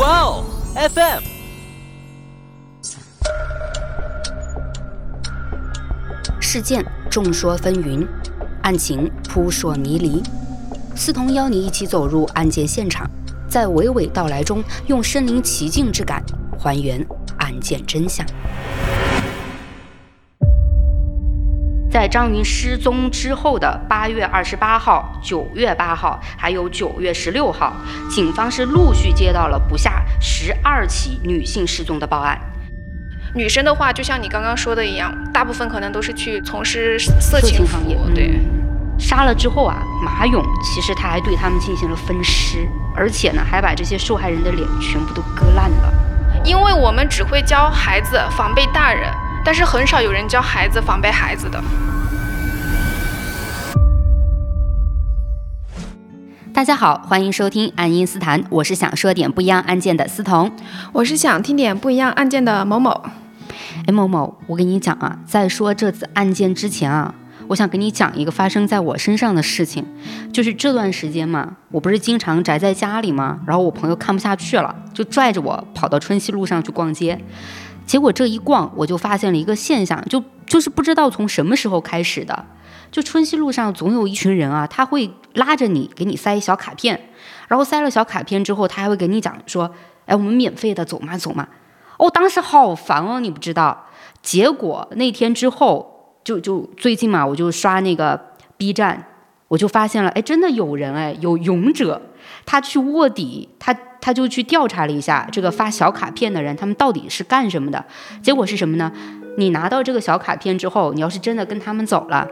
哇哦，FM。事件众说纷纭，案情扑朔迷离。思彤邀你一起走入案件现场，在娓娓道来中，用身临其境之感还原案件真相。在张云失踪之后的八月二十八号、九月八号，还有九月十六号，警方是陆续接到了不下十二起女性失踪的报案。女生的话，就像你刚刚说的一样，大部分可能都是去从事色情行业。对，杀了之后啊，马勇其实他还对他们进行了分尸，而且呢，还把这些受害人的脸全部都割烂了。因为我们只会教孩子防备大人。但是很少有人教孩子防备孩子的。大家好，欢迎收听《爱因斯坦》，我是想说点不一样案件的思彤，我是想听点不一样案件的某某。哎，某某，我跟你讲啊，在说这次案件之前啊，我想跟你讲一个发生在我身上的事情，就是这段时间嘛，我不是经常宅在家里吗？然后我朋友看不下去了，就拽着我跑到春熙路上去逛街。结果这一逛，我就发现了一个现象，就就是不知道从什么时候开始的，就春熙路上总有一群人啊，他会拉着你，给你塞小卡片，然后塞了小卡片之后，他还会给你讲说，哎，我们免费的，走嘛走嘛。哦，当时好烦哦，你不知道。结果那天之后，就就最近嘛，我就刷那个 B 站，我就发现了，哎，真的有人哎，有勇者，他去卧底，他。他就去调查了一下这个发小卡片的人，他们到底是干什么的？结果是什么呢？你拿到这个小卡片之后，你要是真的跟他们走了，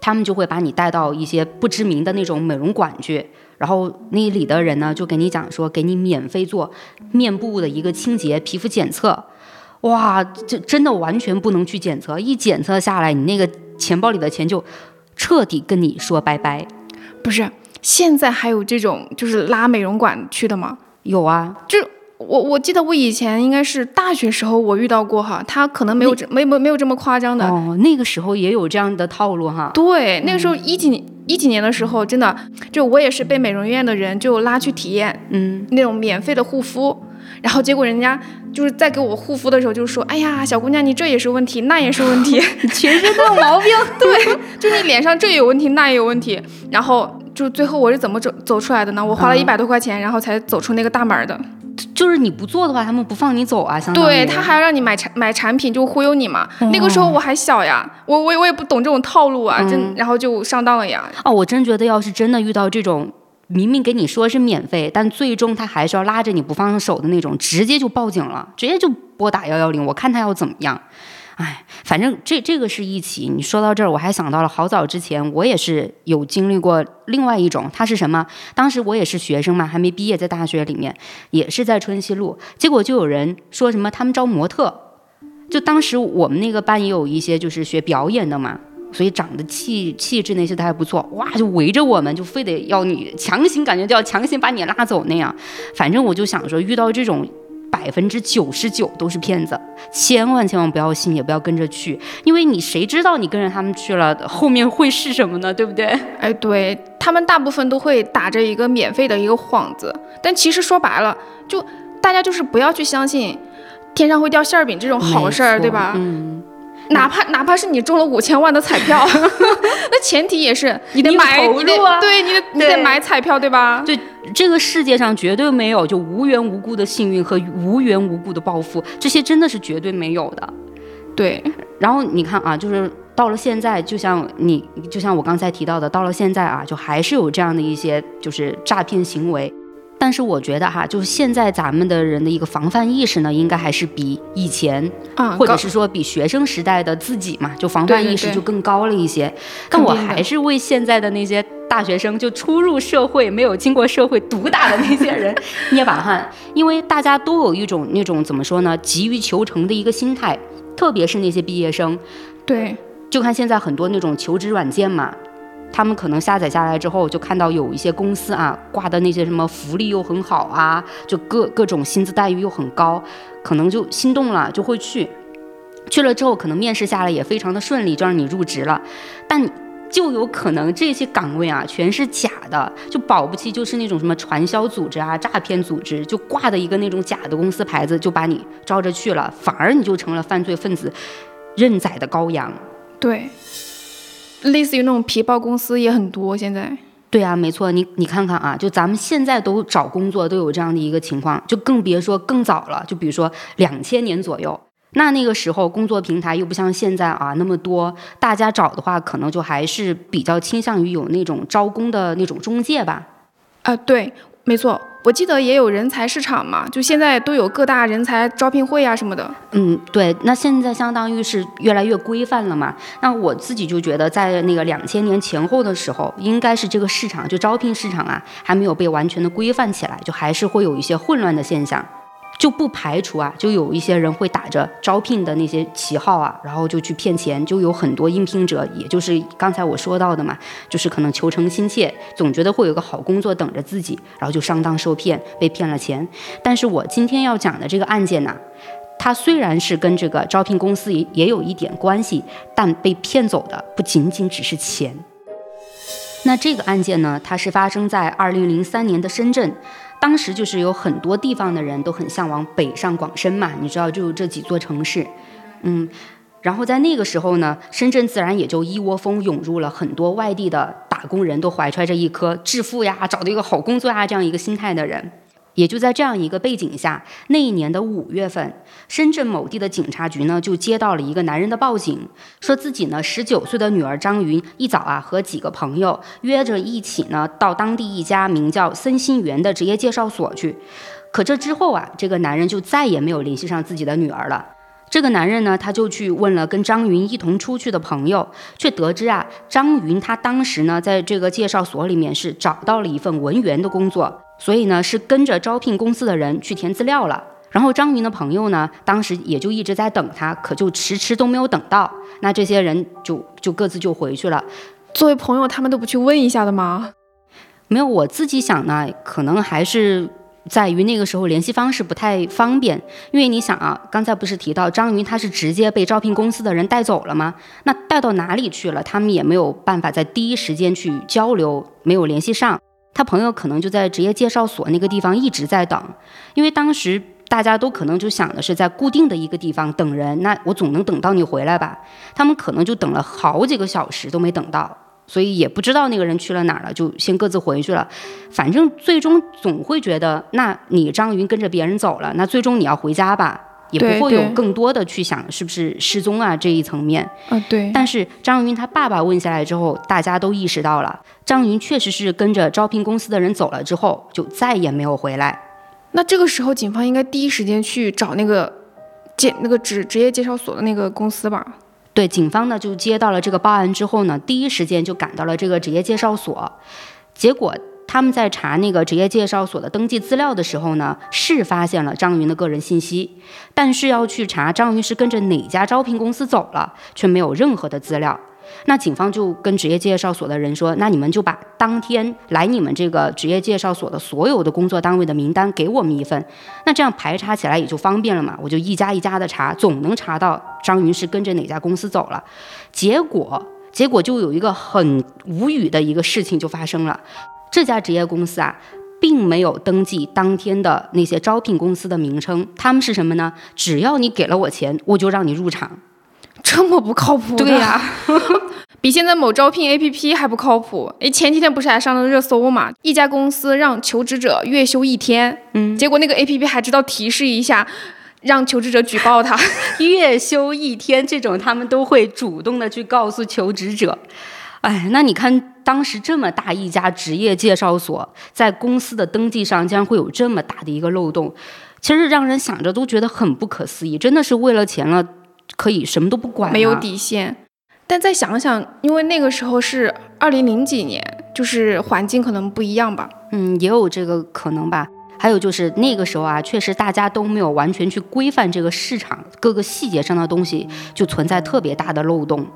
他们就会把你带到一些不知名的那种美容馆去，然后那里的人呢就给你讲说，给你免费做面部的一个清洁、皮肤检测。哇，这真的完全不能去检测，一检测下来，你那个钱包里的钱就彻底跟你说拜拜。不是。现在还有这种就是拉美容馆去的吗？有啊，就我我记得我以前应该是大学时候我遇到过哈，他可能没有这没没没有这么夸张的哦，那个时候也有这样的套路哈。对，那个时候一几一几年的时候，真的就我也是被美容院的人就拉去体验，嗯，那种免费的护肤，然后结果人家就是在给我护肤的时候就说，哎呀，小姑娘你这也是问题，那也是问题，全身都有毛病，对，就你脸上这也有问题，那也有问题，然后。就最后我是怎么走走出来的呢？我花了一百多块钱，然后才走出那个大门的。就是你不做的话，他们不放你走啊。相当于对他还要让你买产买产品，就忽悠你嘛。那个时候我还小呀，我我我也不懂这种套路啊，真然后就上当了呀。哦，我真觉得要是真的遇到这种明明给你说是免费，但最终他还是要拉着你不放手的那种，直接就报警了，直接就拨打幺幺零，我看他要怎么样。哎，反正这这个是一起。你说到这儿，我还想到了好早之前，我也是有经历过另外一种。它是什么？当时我也是学生嘛，还没毕业，在大学里面，也是在春熙路。结果就有人说什么他们招模特，就当时我们那个班也有一些就是学表演的嘛，所以长得气气质那些都还不错。哇，就围着我们，就非得要你强行，感觉就要强行把你拉走那样。反正我就想说，遇到这种。百分之九十九都是骗子，千万千万不要信，也不要跟着去，因为你谁知道你跟着他们去了，后面会是什么呢？对不对？哎，对他们大部分都会打着一个免费的一个幌子，但其实说白了，就大家就是不要去相信天上会掉馅儿饼这种好事儿，对吧？嗯。哪怕哪怕是你中了五千万的彩票，那前提也是你得买，你得对，你得你得买彩票，对吧？对，这个世界上绝对没有就无缘无故的幸运和无缘无故的暴富，这些真的是绝对没有的。对，然后你看啊，就是到了现在，就像你，就像我刚才提到的，到了现在啊，就还是有这样的一些就是诈骗行为。但是我觉得哈，就是现在咱们的人的一个防范意识呢，应该还是比以前啊，或者是说比学生时代的自己嘛，就防范意识就更高了一些。但我还是为现在的那些大学生，就初入社会没有经过社会毒打的那些人 捏把汗，因为大家都有一种那种怎么说呢，急于求成的一个心态，特别是那些毕业生。对，就看现在很多那种求职软件嘛。他们可能下载下来之后，就看到有一些公司啊挂的那些什么福利又很好啊，就各各种薪资待遇又很高，可能就心动了，就会去。去了之后，可能面试下来也非常的顺利，就让你入职了。但就有可能这些岗位啊全是假的，就保不齐就是那种什么传销组织啊、诈骗组织，就挂的一个那种假的公司牌子，就把你招着去了，反而你就成了犯罪分子认宰的羔羊。对，类似于那种皮包公司也很多，现在。对啊，没错，你你看看啊，就咱们现在都找工作都有这样的一个情况，就更别说更早了，就比如说两千年左右。那那个时候工作平台又不像现在啊那么多，大家找的话可能就还是比较倾向于有那种招工的那种中介吧。啊，对，没错，我记得也有人才市场嘛，就现在都有各大人才招聘会啊什么的。嗯，对，那现在相当于是越来越规范了嘛。那我自己就觉得，在那个两千年前后的时候，应该是这个市场就招聘市场啊还没有被完全的规范起来，就还是会有一些混乱的现象。就不排除啊，就有一些人会打着招聘的那些旗号啊，然后就去骗钱，就有很多应聘者，也就是刚才我说到的嘛，就是可能求成心切，总觉得会有个好工作等着自己，然后就上当受骗，被骗了钱。但是我今天要讲的这个案件呢，它虽然是跟这个招聘公司也也有一点关系，但被骗走的不仅仅只是钱。那这个案件呢，它是发生在二零零三年的深圳。当时就是有很多地方的人都很向往北上广深嘛，你知道就这几座城市，嗯，然后在那个时候呢，深圳自然也就一窝蜂涌入了很多外地的打工人，都怀揣着一颗致富呀、找到一个好工作呀这样一个心态的人。也就在这样一个背景下，那一年的五月份，深圳某地的警察局呢就接到了一个男人的报警，说自己呢十九岁的女儿张云一早啊和几个朋友约着一起呢到当地一家名叫森心园的职业介绍所去。可这之后啊，这个男人就再也没有联系上自己的女儿了。这个男人呢，他就去问了跟张云一同出去的朋友，却得知啊，张云他当时呢在这个介绍所里面是找到了一份文员的工作。所以呢，是跟着招聘公司的人去填资料了。然后张云的朋友呢，当时也就一直在等他，可就迟迟都没有等到。那这些人就就各自就回去了。作为朋友，他们都不去问一下的吗？没有，我自己想呢，可能还是在于那个时候联系方式不太方便。因为你想啊，刚才不是提到张云他是直接被招聘公司的人带走了吗？那带到哪里去了？他们也没有办法在第一时间去交流，没有联系上。他朋友可能就在职业介绍所那个地方一直在等，因为当时大家都可能就想的是在固定的一个地方等人，那我总能等到你回来吧。他们可能就等了好几个小时都没等到，所以也不知道那个人去了哪儿了，就先各自回去了。反正最终总会觉得，那你张云跟着别人走了，那最终你要回家吧。也不会有更多的去想是不是失踪啊这一层面。啊，对。但是张云他爸爸问下来之后，大家都意识到了，张云确实是跟着招聘公司的人走了之后，就再也没有回来。那这个时候，警方应该第一时间去找那个介那个职职业介绍所的那个公司吧？对，警方呢就接到了这个报案之后呢，第一时间就赶到了这个职业介绍所，结果。他们在查那个职业介绍所的登记资料的时候呢，是发现了张云的个人信息，但是要去查张云是跟着哪家招聘公司走了，却没有任何的资料。那警方就跟职业介绍所的人说：“那你们就把当天来你们这个职业介绍所的所有的工作单位的名单给我们一份，那这样排查起来也就方便了嘛。我就一家一家的查，总能查到张云是跟着哪家公司走了。结果，结果就有一个很无语的一个事情就发生了。”这家职业公司啊，并没有登记当天的那些招聘公司的名称，他们是什么呢？只要你给了我钱，我就让你入场。这么不靠谱？对呀，比现在某招聘 APP 还不靠谱。哎，前几天不是还上了热搜嘛？一家公司让求职者月休一天，嗯，结果那个 APP 还知道提示一下，让求职者举报他 月休一天这种，他们都会主动的去告诉求职者。哎，那你看，当时这么大一家职业介绍所，在公司的登记上竟然会有这么大的一个漏洞，其实让人想着都觉得很不可思议。真的是为了钱了，可以什么都不管，没有底线。但再想想，因为那个时候是二零零几年，就是环境可能不一样吧。嗯，也有这个可能吧。还有就是那个时候啊，确实大家都没有完全去规范这个市场各个细节上的东西，就存在特别大的漏洞。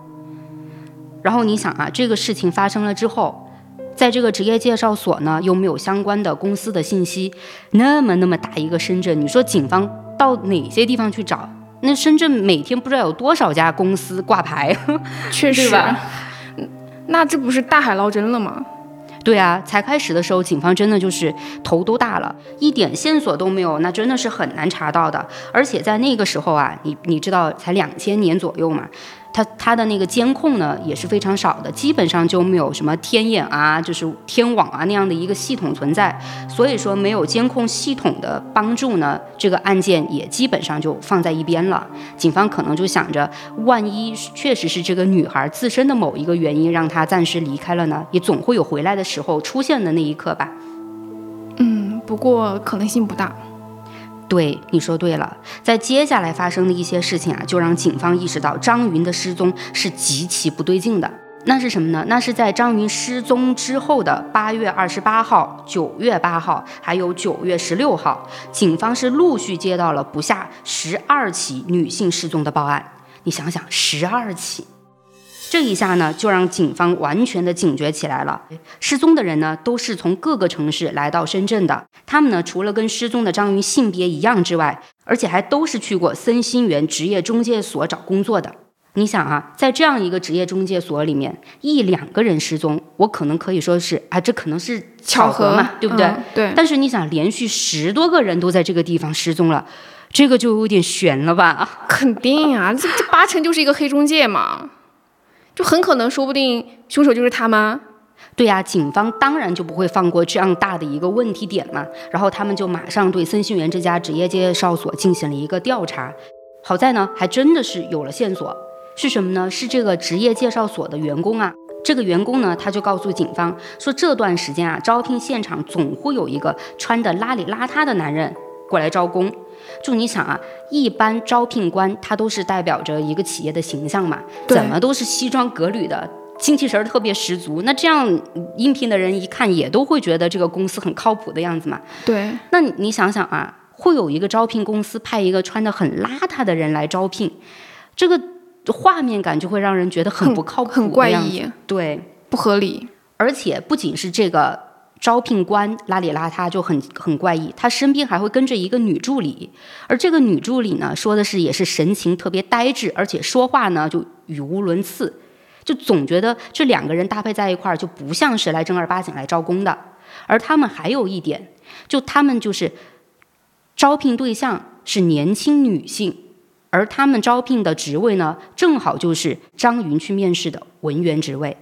然后你想啊，这个事情发生了之后，在这个职业介绍所呢，又没有相关的公司的信息，那么那么大一个深圳，你说警方到哪些地方去找？那深圳每天不知道有多少家公司挂牌，确 实吧？那这不是大海捞针了吗？对啊，才开始的时候，警方真的就是头都大了，一点线索都没有，那真的是很难查到的。而且在那个时候啊，你你知道，才两千年左右嘛。它它的那个监控呢也是非常少的，基本上就没有什么天眼啊，就是天网啊那样的一个系统存在，所以说没有监控系统的帮助呢，这个案件也基本上就放在一边了。警方可能就想着，万一确实是这个女孩自身的某一个原因让她暂时离开了呢，也总会有回来的时候出现的那一刻吧。嗯，不过可能性不大。对，你说对了。在接下来发生的一些事情啊，就让警方意识到张云的失踪是极其不对劲的。那是什么呢？那是在张云失踪之后的八月二十八号、九月八号，还有九月十六号，警方是陆续接到了不下十二起女性失踪的报案。你想想，十二起。这一下呢，就让警方完全的警觉起来了。失踪的人呢，都是从各个城市来到深圳的。他们呢，除了跟失踪的张云性别一样之外，而且还都是去过森新园职业中介所找工作的。你想啊，在这样一个职业中介所里面，一两个人失踪，我可能可以说是啊，这可能是巧合嘛，对不对？对。但是你想，连续十多个人都在这个地方失踪了，这个就有点悬了吧？肯定啊，这这八成就是一个黑中介嘛。就很可能，说不定凶手就是他吗？对呀，警方当然就不会放过这样大的一个问题点嘛。然后他们就马上对森信园这家职业介绍所进行了一个调查。好在呢，还真的是有了线索。是什么呢？是这个职业介绍所的员工啊。这个员工呢，他就告诉警方说，这段时间啊，招聘现场总会有一个穿的邋里邋遢的男人过来招工。就你想啊，一般招聘官他都是代表着一个企业的形象嘛，怎么都是西装革履的，精气神儿特别十足。那这样应聘的人一看也都会觉得这个公司很靠谱的样子嘛。对。那你想想啊，会有一个招聘公司派一个穿的很邋遢的人来招聘，这个画面感就会让人觉得很不靠谱，很怪异，对，不合理。而且不仅是这个。招聘官邋里邋遢就很很怪异，他身边还会跟着一个女助理，而这个女助理呢，说的是也是神情特别呆滞，而且说话呢就语无伦次，就总觉得这两个人搭配在一块儿就不像是来正儿八经来招工的。而他们还有一点，就他们就是招聘对象是年轻女性，而他们招聘的职位呢，正好就是张云去面试的文员职位。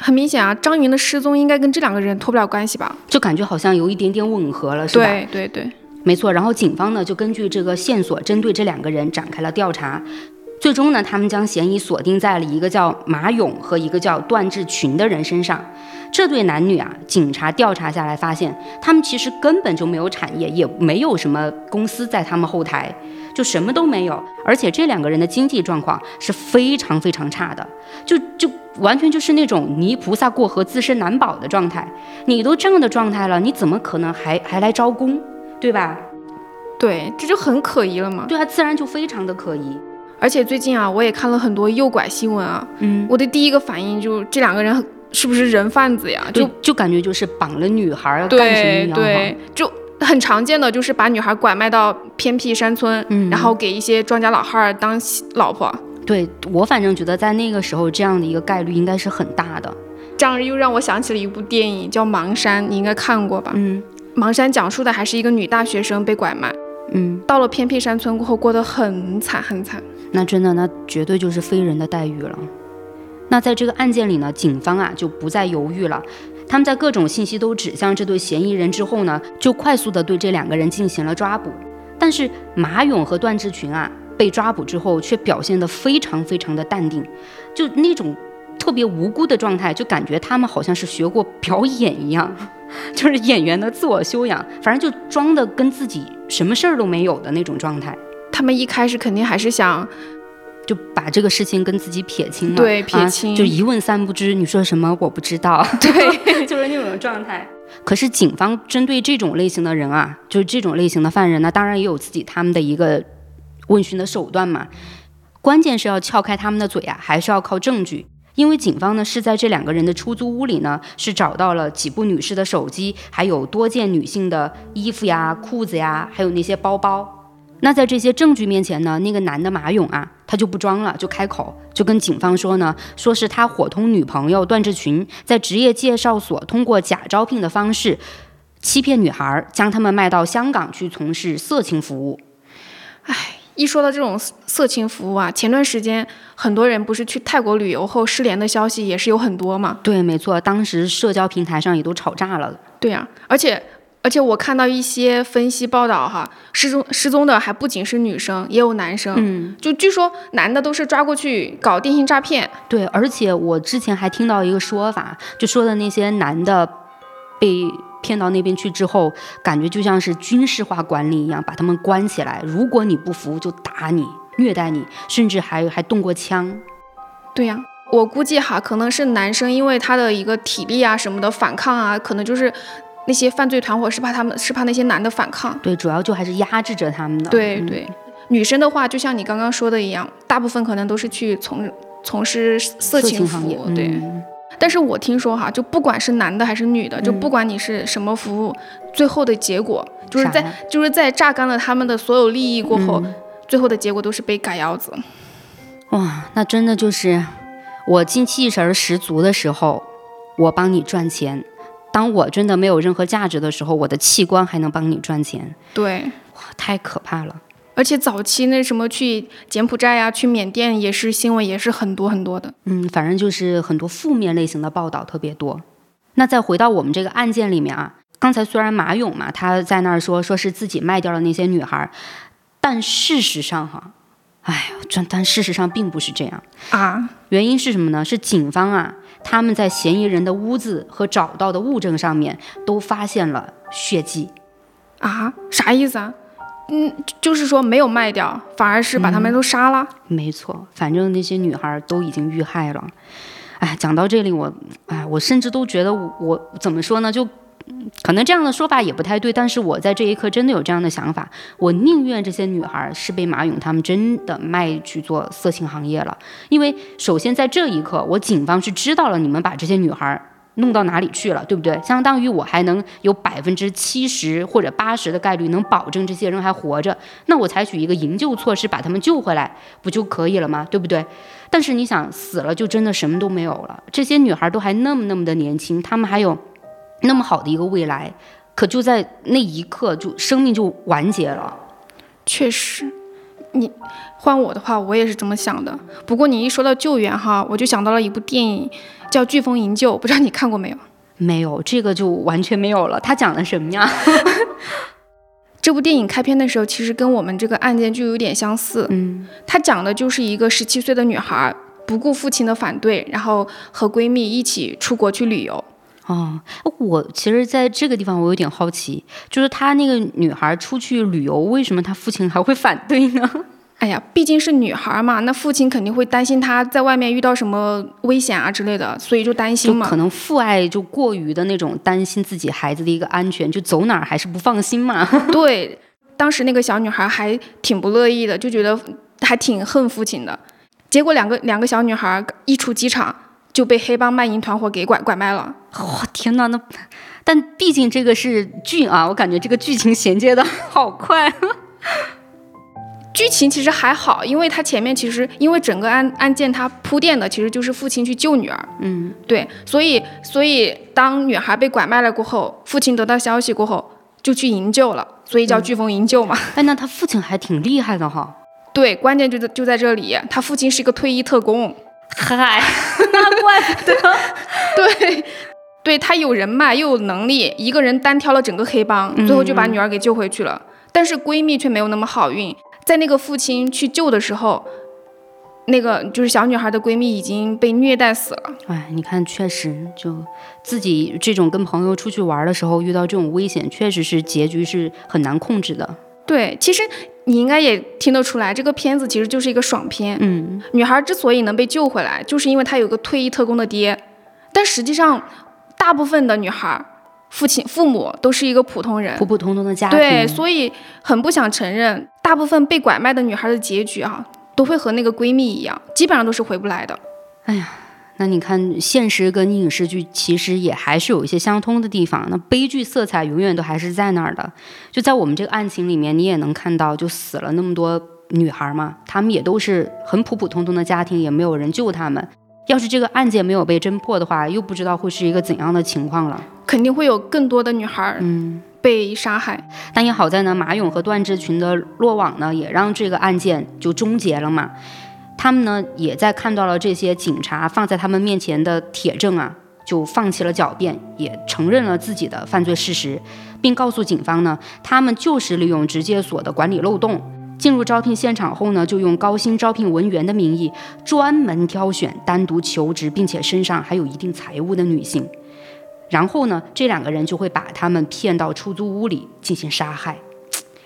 很明显啊，张云的失踪应该跟这两个人脱不了关系吧？就感觉好像有一点点吻合了，是吧？对对对，没错。然后警方呢就根据这个线索，针对这两个人展开了调查。最终呢，他们将嫌疑锁定在了一个叫马勇和一个叫段志群的人身上。这对男女啊，警察调查下来发现，他们其实根本就没有产业，也没有什么公司在他们后台，就什么都没有。而且这两个人的经济状况是非常非常差的，就就完全就是那种泥菩萨过河自身难保的状态。你都这样的状态了，你怎么可能还还来招工，对吧？对，这就很可疑了嘛。对啊，自然就非常的可疑。而且最近啊，我也看了很多诱拐新闻啊，嗯，我的第一个反应就这两个人。是不是人贩子呀？就就感觉就是绑了女孩干什么一样对，就很常见的就是把女孩拐卖到偏僻山村，嗯然后给一些庄稼老汉儿当老婆。对我反正觉得在那个时候这样的一个概率应该是很大的。这样又让我想起了一部电影叫《盲山》，你应该看过吧？嗯，《盲山》讲述的还是一个女大学生被拐卖，嗯，到了偏僻山村过后过得很惨很惨。那真的那绝对就是非人的待遇了。那在这个案件里呢，警方啊就不再犹豫了，他们在各种信息都指向这对嫌疑人之后呢，就快速的对这两个人进行了抓捕。但是马勇和段志群啊被抓捕之后，却表现得非常非常的淡定，就那种特别无辜的状态，就感觉他们好像是学过表演一样，就是演员的自我修养，反正就装的跟自己什么事儿都没有的那种状态。他们一开始肯定还是想。就把这个事情跟自己撇清了，对，撇清，就一问三不知。你说什么？我不知道。对，就是那种状态。可是警方针对这种类型的人啊，就是这种类型的犯人呢，当然也有自己他们的一个问询的手段嘛。关键是要撬开他们的嘴啊，还是要靠证据。因为警方呢是在这两个人的出租屋里呢，是找到了几部女士的手机，还有多件女性的衣服呀、裤子呀，还有那些包包。那在这些证据面前呢，那个男的马勇啊。他就不装了，就开口，就跟警方说呢，说是他伙同女朋友段志群在职业介绍所通过假招聘的方式欺骗女孩，将他们卖到香港去从事色情服务。唉，一说到这种色情服务啊，前段时间很多人不是去泰国旅游后失联的消息也是有很多嘛？对，没错，当时社交平台上也都吵炸了。对呀，而且。而且我看到一些分析报道，哈，失踪失踪的还不仅是女生，也有男生。嗯，就据说男的都是抓过去搞电信诈骗。对，而且我之前还听到一个说法，就说的那些男的被骗到那边去之后，感觉就像是军事化管理一样，把他们关起来，如果你不服就打你、虐待你，甚至还还动过枪。对呀，我估计哈，可能是男生因为他的一个体力啊什么的反抗啊，可能就是。那些犯罪团伙是怕他们，是怕那些男的反抗。对，主要就还是压制着他们的。对对，女生的话，就像你刚刚说的一样，大部分可能都是去从从事色情服务。对。但是我听说哈，就不管是男的还是女的，就不管你是什么服务，最后的结果就是在就是在榨干了他们的所有利益过后，最后的结果都是被赶腰子。哇，那真的就是我精气神十足的时候，我帮你赚钱。当我真的没有任何价值的时候，我的器官还能帮你赚钱。对，哇，太可怕了。而且早期那什么去柬埔寨呀、去缅甸也是新闻，也是很多很多的。嗯，反正就是很多负面类型的报道特别多。那再回到我们这个案件里面啊，刚才虽然马勇嘛他在那儿说说是自己卖掉了那些女孩，但事实上哈，哎，这但事实上并不是这样啊。原因是什么呢？是警方啊。他们在嫌疑人的屋子和找到的物证上面都发现了血迹，啊，啥意思啊？嗯，就是说没有卖掉，反而是把他们都杀了。没错，反正那些女孩都已经遇害了。哎，讲到这里，我，哎，我甚至都觉得我怎么说呢？就。可能这样的说法也不太对，但是我在这一刻真的有这样的想法，我宁愿这些女孩是被马勇他们真的卖去做色情行业了，因为首先在这一刻，我警方是知道了你们把这些女孩弄到哪里去了，对不对？相当于我还能有百分之七十或者八十的概率能保证这些人还活着，那我采取一个营救措施把他们救回来不就可以了吗？对不对？但是你想死了就真的什么都没有了，这些女孩都还那么那么的年轻，她们还有。那么好的一个未来，可就在那一刻，就生命就完结了。确实，你换我的话，我也是这么想的。不过你一说到救援哈，我就想到了一部电影，叫《飓风营救》，不知道你看过没有？没有，这个就完全没有了。它讲的什么呀？这部电影开篇的时候，其实跟我们这个案件就有点相似。嗯，它讲的就是一个十七岁的女孩，不顾父亲的反对，然后和闺蜜一起出国去旅游。哦，我其实在这个地方我有点好奇，就是她那个女孩出去旅游，为什么她父亲还会反对呢？哎呀，毕竟是女孩嘛，那父亲肯定会担心她在外面遇到什么危险啊之类的，所以就担心嘛。可能父爱就过于的那种担心自己孩子的一个安全，就走哪儿还是不放心嘛。对，当时那个小女孩还挺不乐意的，就觉得还挺恨父亲的。结果两个两个小女孩一出机场。就被黑帮卖淫团伙给拐拐卖了。哇，天哪！那，但毕竟这个是剧啊，我感觉这个剧情衔接的好快。剧情其实还好，因为他前面其实因为整个案案件他铺垫的其实就是父亲去救女儿。嗯，对，所以所以当女孩被拐卖了过后，父亲得到消息过后就去营救了，所以叫飓风营救嘛。哎，那他父亲还挺厉害的哈。对，关键就在就在这里，他父亲是一个退役特工。嗨，那怪不得，对，对他有人脉又有能力，一个人单挑了整个黑帮，最后就把女儿给救回去了。但是闺蜜却没有那么好运，在那个父亲去救的时候，那个就是小女孩的闺蜜已经被虐待死了。哎，你看，确实，就自己这种跟朋友出去玩的时候遇到这种危险，确实是结局是很难控制的。对，其实。你应该也听得出来，这个片子其实就是一个爽片。嗯，女孩之所以能被救回来，就是因为她有个退役特工的爹。但实际上，大部分的女孩，父亲、父母都是一个普通人，普普通通的家庭。对，所以很不想承认，大部分被拐卖的女孩的结局啊，都会和那个闺蜜一样，基本上都是回不来的。哎呀。那你看，现实跟影视剧其实也还是有一些相通的地方。那悲剧色彩永远都还是在那儿的。就在我们这个案情里面，你也能看到，就死了那么多女孩嘛，她们也都是很普普通通的家庭，也没有人救她们。要是这个案件没有被侦破的话，又不知道会是一个怎样的情况了。肯定会有更多的女孩嗯被杀害。但也好在呢，马勇和段志群的落网呢，也让这个案件就终结了嘛。他们呢，也在看到了这些警察放在他们面前的铁证啊。就放弃了狡辩，也承认了自己的犯罪事实，并告诉警方呢，他们就是利用直接所的管理漏洞，进入招聘现场后呢，就用高薪招聘文员的名义，专门挑选单独求职并且身上还有一定财物的女性，然后呢，这两个人就会把他们骗到出租屋里进行杀害。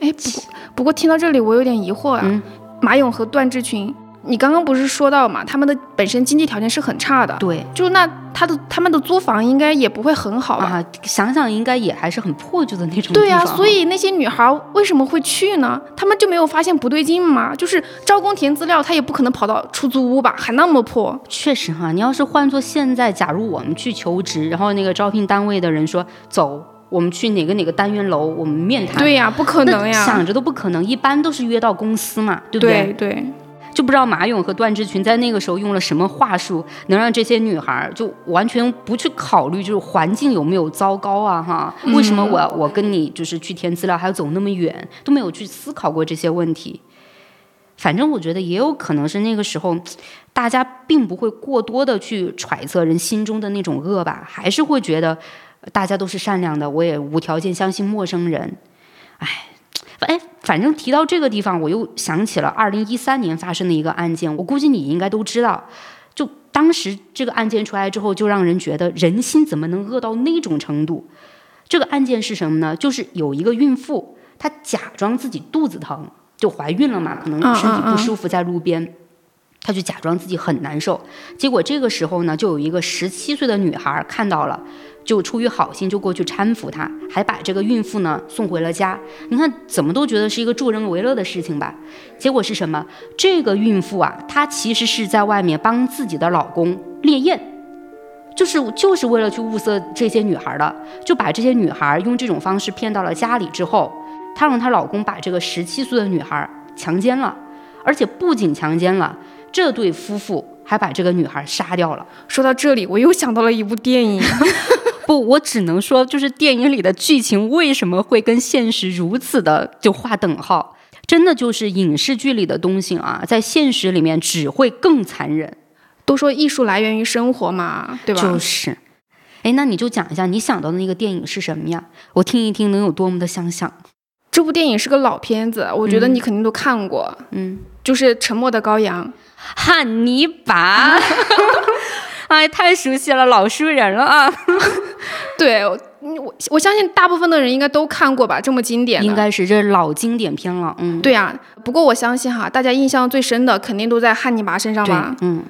哎，不过不过听到这里我有点疑惑啊，马勇和段志群。你刚刚不是说到嘛，他们的本身经济条件是很差的，对，就那他的他们的租房应该也不会很好吧？想想应该也还是很破旧的那种。对呀，所以那些女孩为什么会去呢？他们就没有发现不对劲吗？就是招工填资料，他也不可能跑到出租屋吧，还那么破。确实哈，你要是换做现在，假如我们去求职，然后那个招聘单位的人说走，我们去哪个哪个单元楼，我们面谈。对呀，不可能呀，想着都不可能，一般都是约到公司嘛，对不对？对对。就不知道马勇和段志群在那个时候用了什么话术，能让这些女孩就完全不去考虑，就是环境有没有糟糕啊？哈，为什么我我跟你就是去填资料还要走那么远，都没有去思考过这些问题？反正我觉得也有可能是那个时候，大家并不会过多的去揣测人心中的那种恶吧，还是会觉得大家都是善良的，我也无条件相信陌生人。哎。哎，反正提到这个地方，我又想起了二零一三年发生的一个案件，我估计你应该都知道。就当时这个案件出来之后，就让人觉得人心怎么能恶到那种程度？这个案件是什么呢？就是有一个孕妇，她假装自己肚子疼，就怀孕了嘛，可能身体不舒服，在路边，她就假装自己很难受。结果这个时候呢，就有一个十七岁的女孩看到了。就出于好心，就过去搀扶她，还把这个孕妇呢送回了家。你看，怎么都觉得是一个助人为乐的事情吧？结果是什么？这个孕妇啊，她其实是在外面帮自己的老公猎艳，就是就是为了去物色这些女孩的，就把这些女孩用这种方式骗到了家里之后，她让她老公把这个十七岁的女孩强奸了，而且不仅强奸了，这对夫妇还把这个女孩杀掉了。说到这里，我又想到了一部电影。不，我只能说，就是电影里的剧情为什么会跟现实如此的就划等号？真的就是影视剧里的东西啊，在现实里面只会更残忍。都说艺术来源于生活嘛，对吧？就是，哎，那你就讲一下你想到的那个电影是什么呀？我听一听能有多么的相像。这部电影是个老片子，我觉得你肯定都看过。嗯，就是《沉默的羔羊》，汉尼拔。哎，太熟悉了，老熟人了啊！对，我我相信大部分的人应该都看过吧，这么经典，应该是这老经典片了。嗯，对啊。不过我相信哈，大家印象最深的肯定都在汉尼拔身上吧？嗯。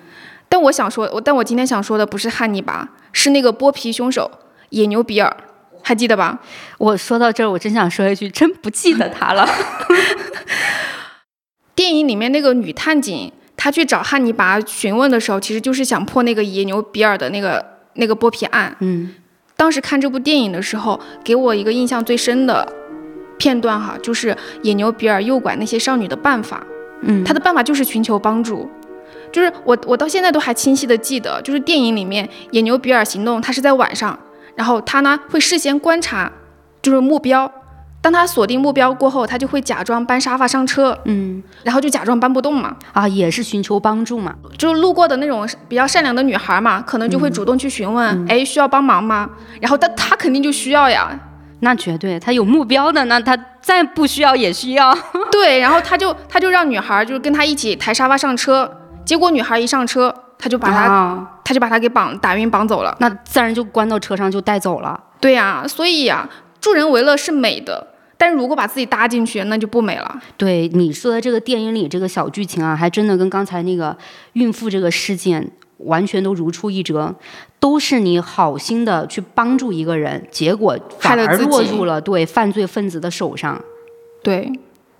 但我想说，我但我今天想说的不是汉尼拔，是那个剥皮凶手野牛比尔，还记得吧？我说到这儿，我真想说一句，真不记得他了。电影里面那个女探警。他去找汉尼拔询问的时候，其实就是想破那个野牛比尔的那个那个剥皮案。嗯，当时看这部电影的时候，给我一个印象最深的片段哈，就是野牛比尔诱拐那些少女的办法。嗯，他的办法就是寻求帮助，就是我我到现在都还清晰的记得，就是电影里面野牛比尔行动，他是在晚上，然后他呢会事先观察，就是目标。当他锁定目标过后，他就会假装搬沙发上车，嗯，然后就假装搬不动嘛，啊，也是寻求帮助嘛，就路过的那种比较善良的女孩嘛，可能就会主动去询问，哎，需要帮忙吗？然后但他肯定就需要呀，那绝对，他有目标的，那他再不需要也需要，对，然后他就他就让女孩就是跟他一起抬沙发上车，结果女孩一上车，他就把他他就把他给绑打晕绑走了，那自然就关到车上就带走了，对呀，所以呀，助人为乐是美的。但是如果把自己搭进去，那就不美了。对你说的这个电影里这个小剧情啊，还真的跟刚才那个孕妇这个事件完全都如出一辙，都是你好心的去帮助一个人，结果反而落入了对犯罪分子的手上。对，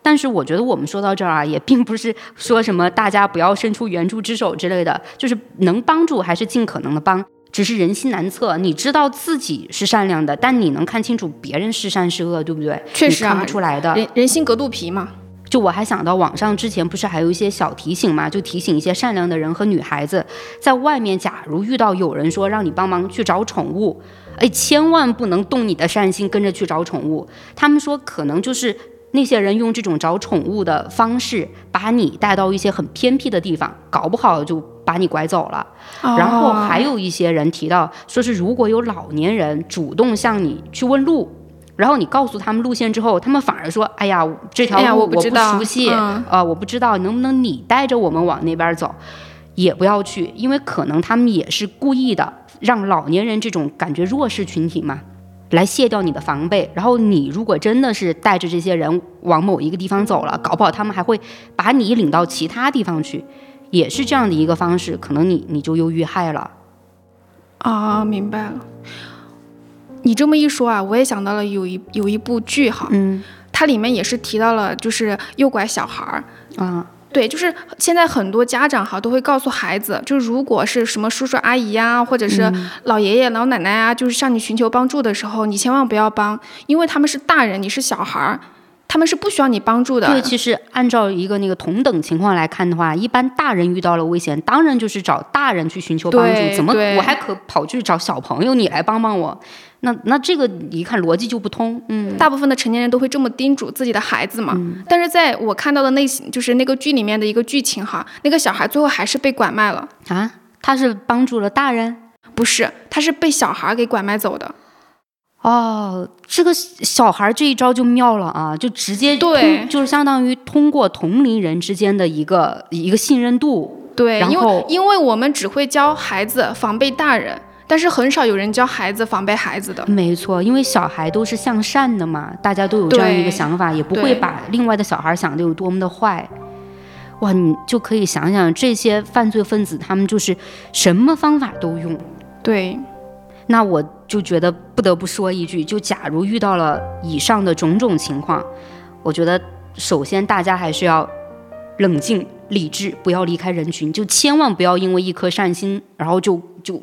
但是我觉得我们说到这儿啊，也并不是说什么大家不要伸出援助之手之类的，就是能帮助还是尽可能的帮。只是人心难测，你知道自己是善良的，但你能看清楚别人是善是恶，对不对？确实看不出来的。人人心隔肚皮嘛。就我还想到网上之前不是还有一些小提醒嘛，就提醒一些善良的人和女孩子，在外面假如遇到有人说让你帮忙去找宠物，哎，千万不能动你的善心跟着去找宠物。他们说可能就是那些人用这种找宠物的方式把你带到一些很偏僻的地方，搞不好就把你拐走了。然后还有一些人提到说是如果有老年人主动向你去问路。然后你告诉他们路线之后，他们反而说：“哎呀，这条路我不熟悉，呃，我不知道，能不能你带着我们往那边走？也不要去，因为可能他们也是故意的，让老年人这种感觉弱势群体嘛，来卸掉你的防备。然后你如果真的是带着这些人往某一个地方走了，搞不好他们还会把你领到其他地方去，也是这样的一个方式，可能你你就又遇害了。啊，明白了。”你这么一说啊，我也想到了有一有一部剧哈，嗯，它里面也是提到了就是诱拐小孩儿啊，对，就是现在很多家长哈都会告诉孩子，就如果是什么叔叔阿姨呀，或者是老爷爷老奶奶啊，就是向你寻求帮助的时候，你千万不要帮，因为他们是大人，你是小孩儿。他们是不需要你帮助的。对，其实按照一个那个同等情况来看的话，一般大人遇到了危险，当然就是找大人去寻求帮助。怎么我还可跑去找小朋友你来帮帮我？那那这个一看逻辑就不通。嗯，大部分的成年人都会这么叮嘱自己的孩子嘛。但是在我看到的那就是那个剧里面的一个剧情哈，那个小孩最后还是被拐卖了啊？他是帮助了大人？不是，他是被小孩给拐卖走的。哦，这个小孩这一招就妙了啊！就直接对，就是相当于通过同龄人之间的一个一个信任度。对，因为因为我们只会教孩子防备大人，但是很少有人教孩子防备孩子的。没错，因为小孩都是向善的嘛，大家都有这样一个想法，也不会把另外的小孩想的有多么的坏。哇，你就可以想想这些犯罪分子，他们就是什么方法都用。对。那我就觉得不得不说一句，就假如遇到了以上的种种情况，我觉得首先大家还是要冷静理智，不要离开人群，就千万不要因为一颗善心，然后就就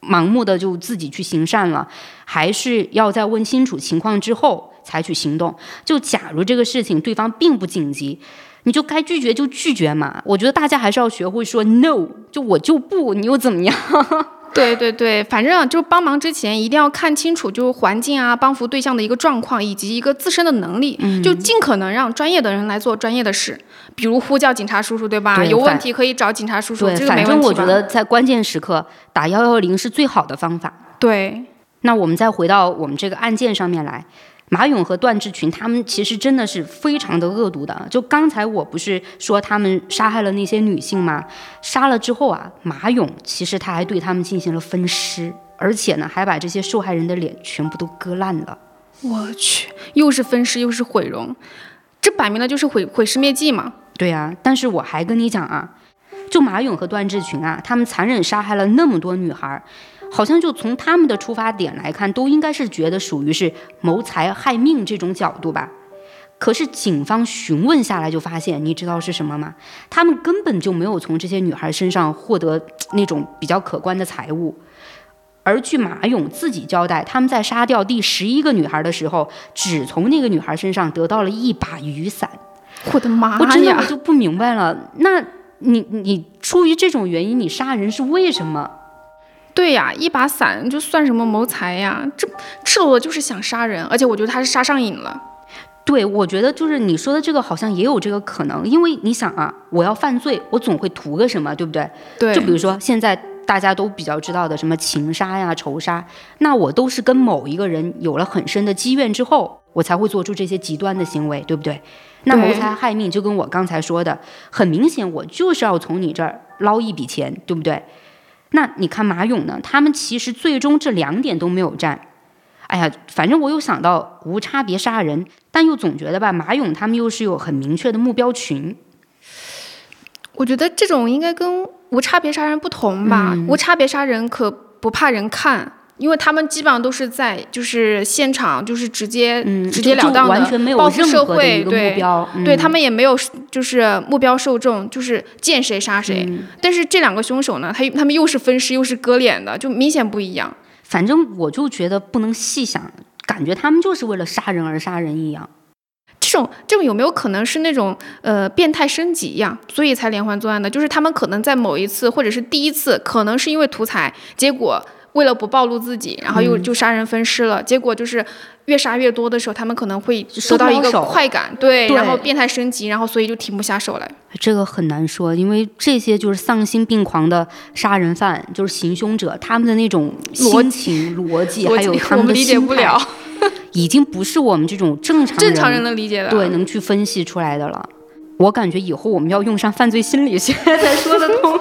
盲目的就自己去行善了，还是要在问清楚情况之后采取行动。就假如这个事情对方并不紧急，你就该拒绝就拒绝嘛。我觉得大家还是要学会说 no，就我就不，你又怎么样？对对对，反正就帮忙之前一定要看清楚，就是环境啊，帮扶对象的一个状况以及一个自身的能力，就尽可能让专业的人来做专业的事，比如呼叫警察叔叔，对吧？有问题可以找警察叔叔，这个没问题反正我觉得在关键时刻打幺幺零是最好的方法。对，那我们再回到我们这个案件上面来。马勇和段志群，他们其实真的是非常的恶毒的。就刚才我不是说他们杀害了那些女性吗？杀了之后啊，马勇其实他还对他们进行了分尸，而且呢，还把这些受害人的脸全部都割烂了。我去，又是分尸又是毁容，这摆明了就是毁毁尸灭迹嘛。对呀，但是我还跟你讲啊，就马勇和段志群啊，他们残忍杀害了那么多女孩。好像就从他们的出发点来看，都应该是觉得属于是谋财害命这种角度吧。可是警方询问下来就发现，你知道是什么吗？他们根本就没有从这些女孩身上获得那种比较可观的财物。而据马勇自己交代，他们在杀掉第十一个女孩的时候，只从那个女孩身上得到了一把雨伞。我的妈呀！我真的我就不明白了，那你你出于这种原因，你杀人是为什么？对呀，一把伞就算什么谋财呀？这赤裸裸就是想杀人，而且我觉得他是杀上瘾了。对，我觉得就是你说的这个好像也有这个可能，因为你想啊，我要犯罪，我总会图个什么，对不对？对。就比如说现在大家都比较知道的什么情杀呀、仇杀，那我都是跟某一个人有了很深的积怨之后，我才会做出这些极端的行为，对不对？那谋财害命就跟我刚才说的，很明显，我就是要从你这儿捞一笔钱，对不对？那你看马勇呢？他们其实最终这两点都没有占。哎呀，反正我又想到无差别杀人，但又总觉得吧，马勇他们又是有很明确的目标群。我觉得这种应该跟无差别杀人不同吧？无差别杀人可不怕人看。因为他们基本上都是在就是现场，就是直接直截了当的报复社会，对对，他们也没有就是目标受众，就是见谁杀谁。但是这两个凶手呢，他他们又是分尸又是割脸的，就明显不一样。反正我就觉得不能细想，感觉他们就是为了杀人而杀人一样。这种这种有没有可能是那种呃变态升级一样？所以才连环作案的？就是他们可能在某一次或者是第一次，可能是因为图财，结果为了不暴露自己，然后又就杀人分尸了。结果就是越杀越多的时候，他们可能会得到一个快感，对，然后变态升级，然后所以就停不下手来。这个很难说，因为这些就是丧心病狂的杀人犯，就是行凶者，他们的那种心情、逻辑，还有 他们的心态。已经不是我们这种正常正常人能理解的，对，能去分析出来的了。我感觉以后我们要用上犯罪心理学 才说得通。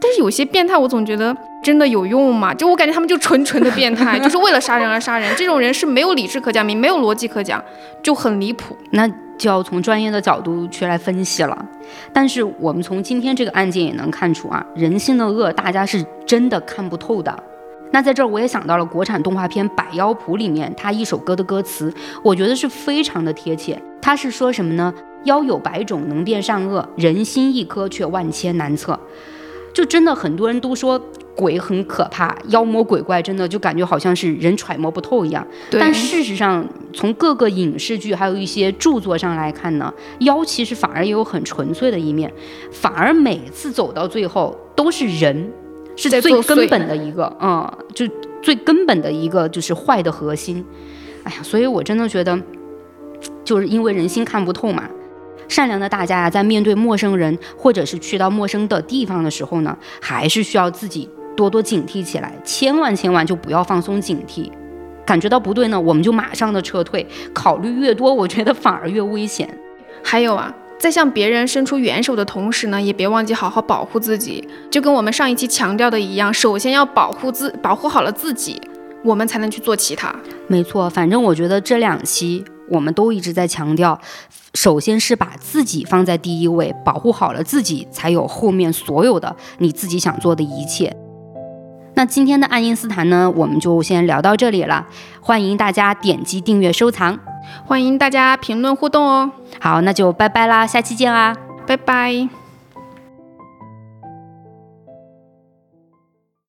但是有些变态，我总觉得真的有用吗？就我感觉他们就纯纯的变态，就是为了杀人而杀人。这种人是没有理智可讲，没有逻辑可讲，就很离谱。那就要从专业的角度去来分析了。但是我们从今天这个案件也能看出啊，人性的恶，大家是真的看不透的。那在这儿我也想到了国产动画片《百妖谱》里面它一首歌的歌词，我觉得是非常的贴切。它是说什么呢？妖有百种，能辨善恶；人心一颗，却万千难测。就真的很多人都说鬼很可怕，妖魔鬼怪真的就感觉好像是人揣摩不透一样。但事实上，从各个影视剧还有一些著作上来看呢，妖其实反而也有很纯粹的一面，反而每次走到最后都是人。是最根本的一个，嗯，就最根本的一个就是坏的核心。哎呀，所以我真的觉得，就是因为人心看不透嘛。善良的大家呀，在面对陌生人或者是去到陌生的地方的时候呢，还是需要自己多多警惕起来，千万千万就不要放松警惕。感觉到不对呢，我们就马上的撤退。考虑越多，我觉得反而越危险。还有啊。在向别人伸出援手的同时呢，也别忘记好好保护自己。就跟我们上一期强调的一样，首先要保护自，保护好了自己，我们才能去做其他。没错，反正我觉得这两期我们都一直在强调，首先是把自己放在第一位，保护好了自己，才有后面所有的你自己想做的一切。那今天的爱因斯坦呢，我们就先聊到这里了。欢迎大家点击订阅收藏，欢迎大家评论互动哦。好，那就拜拜啦，下期见啦，拜拜。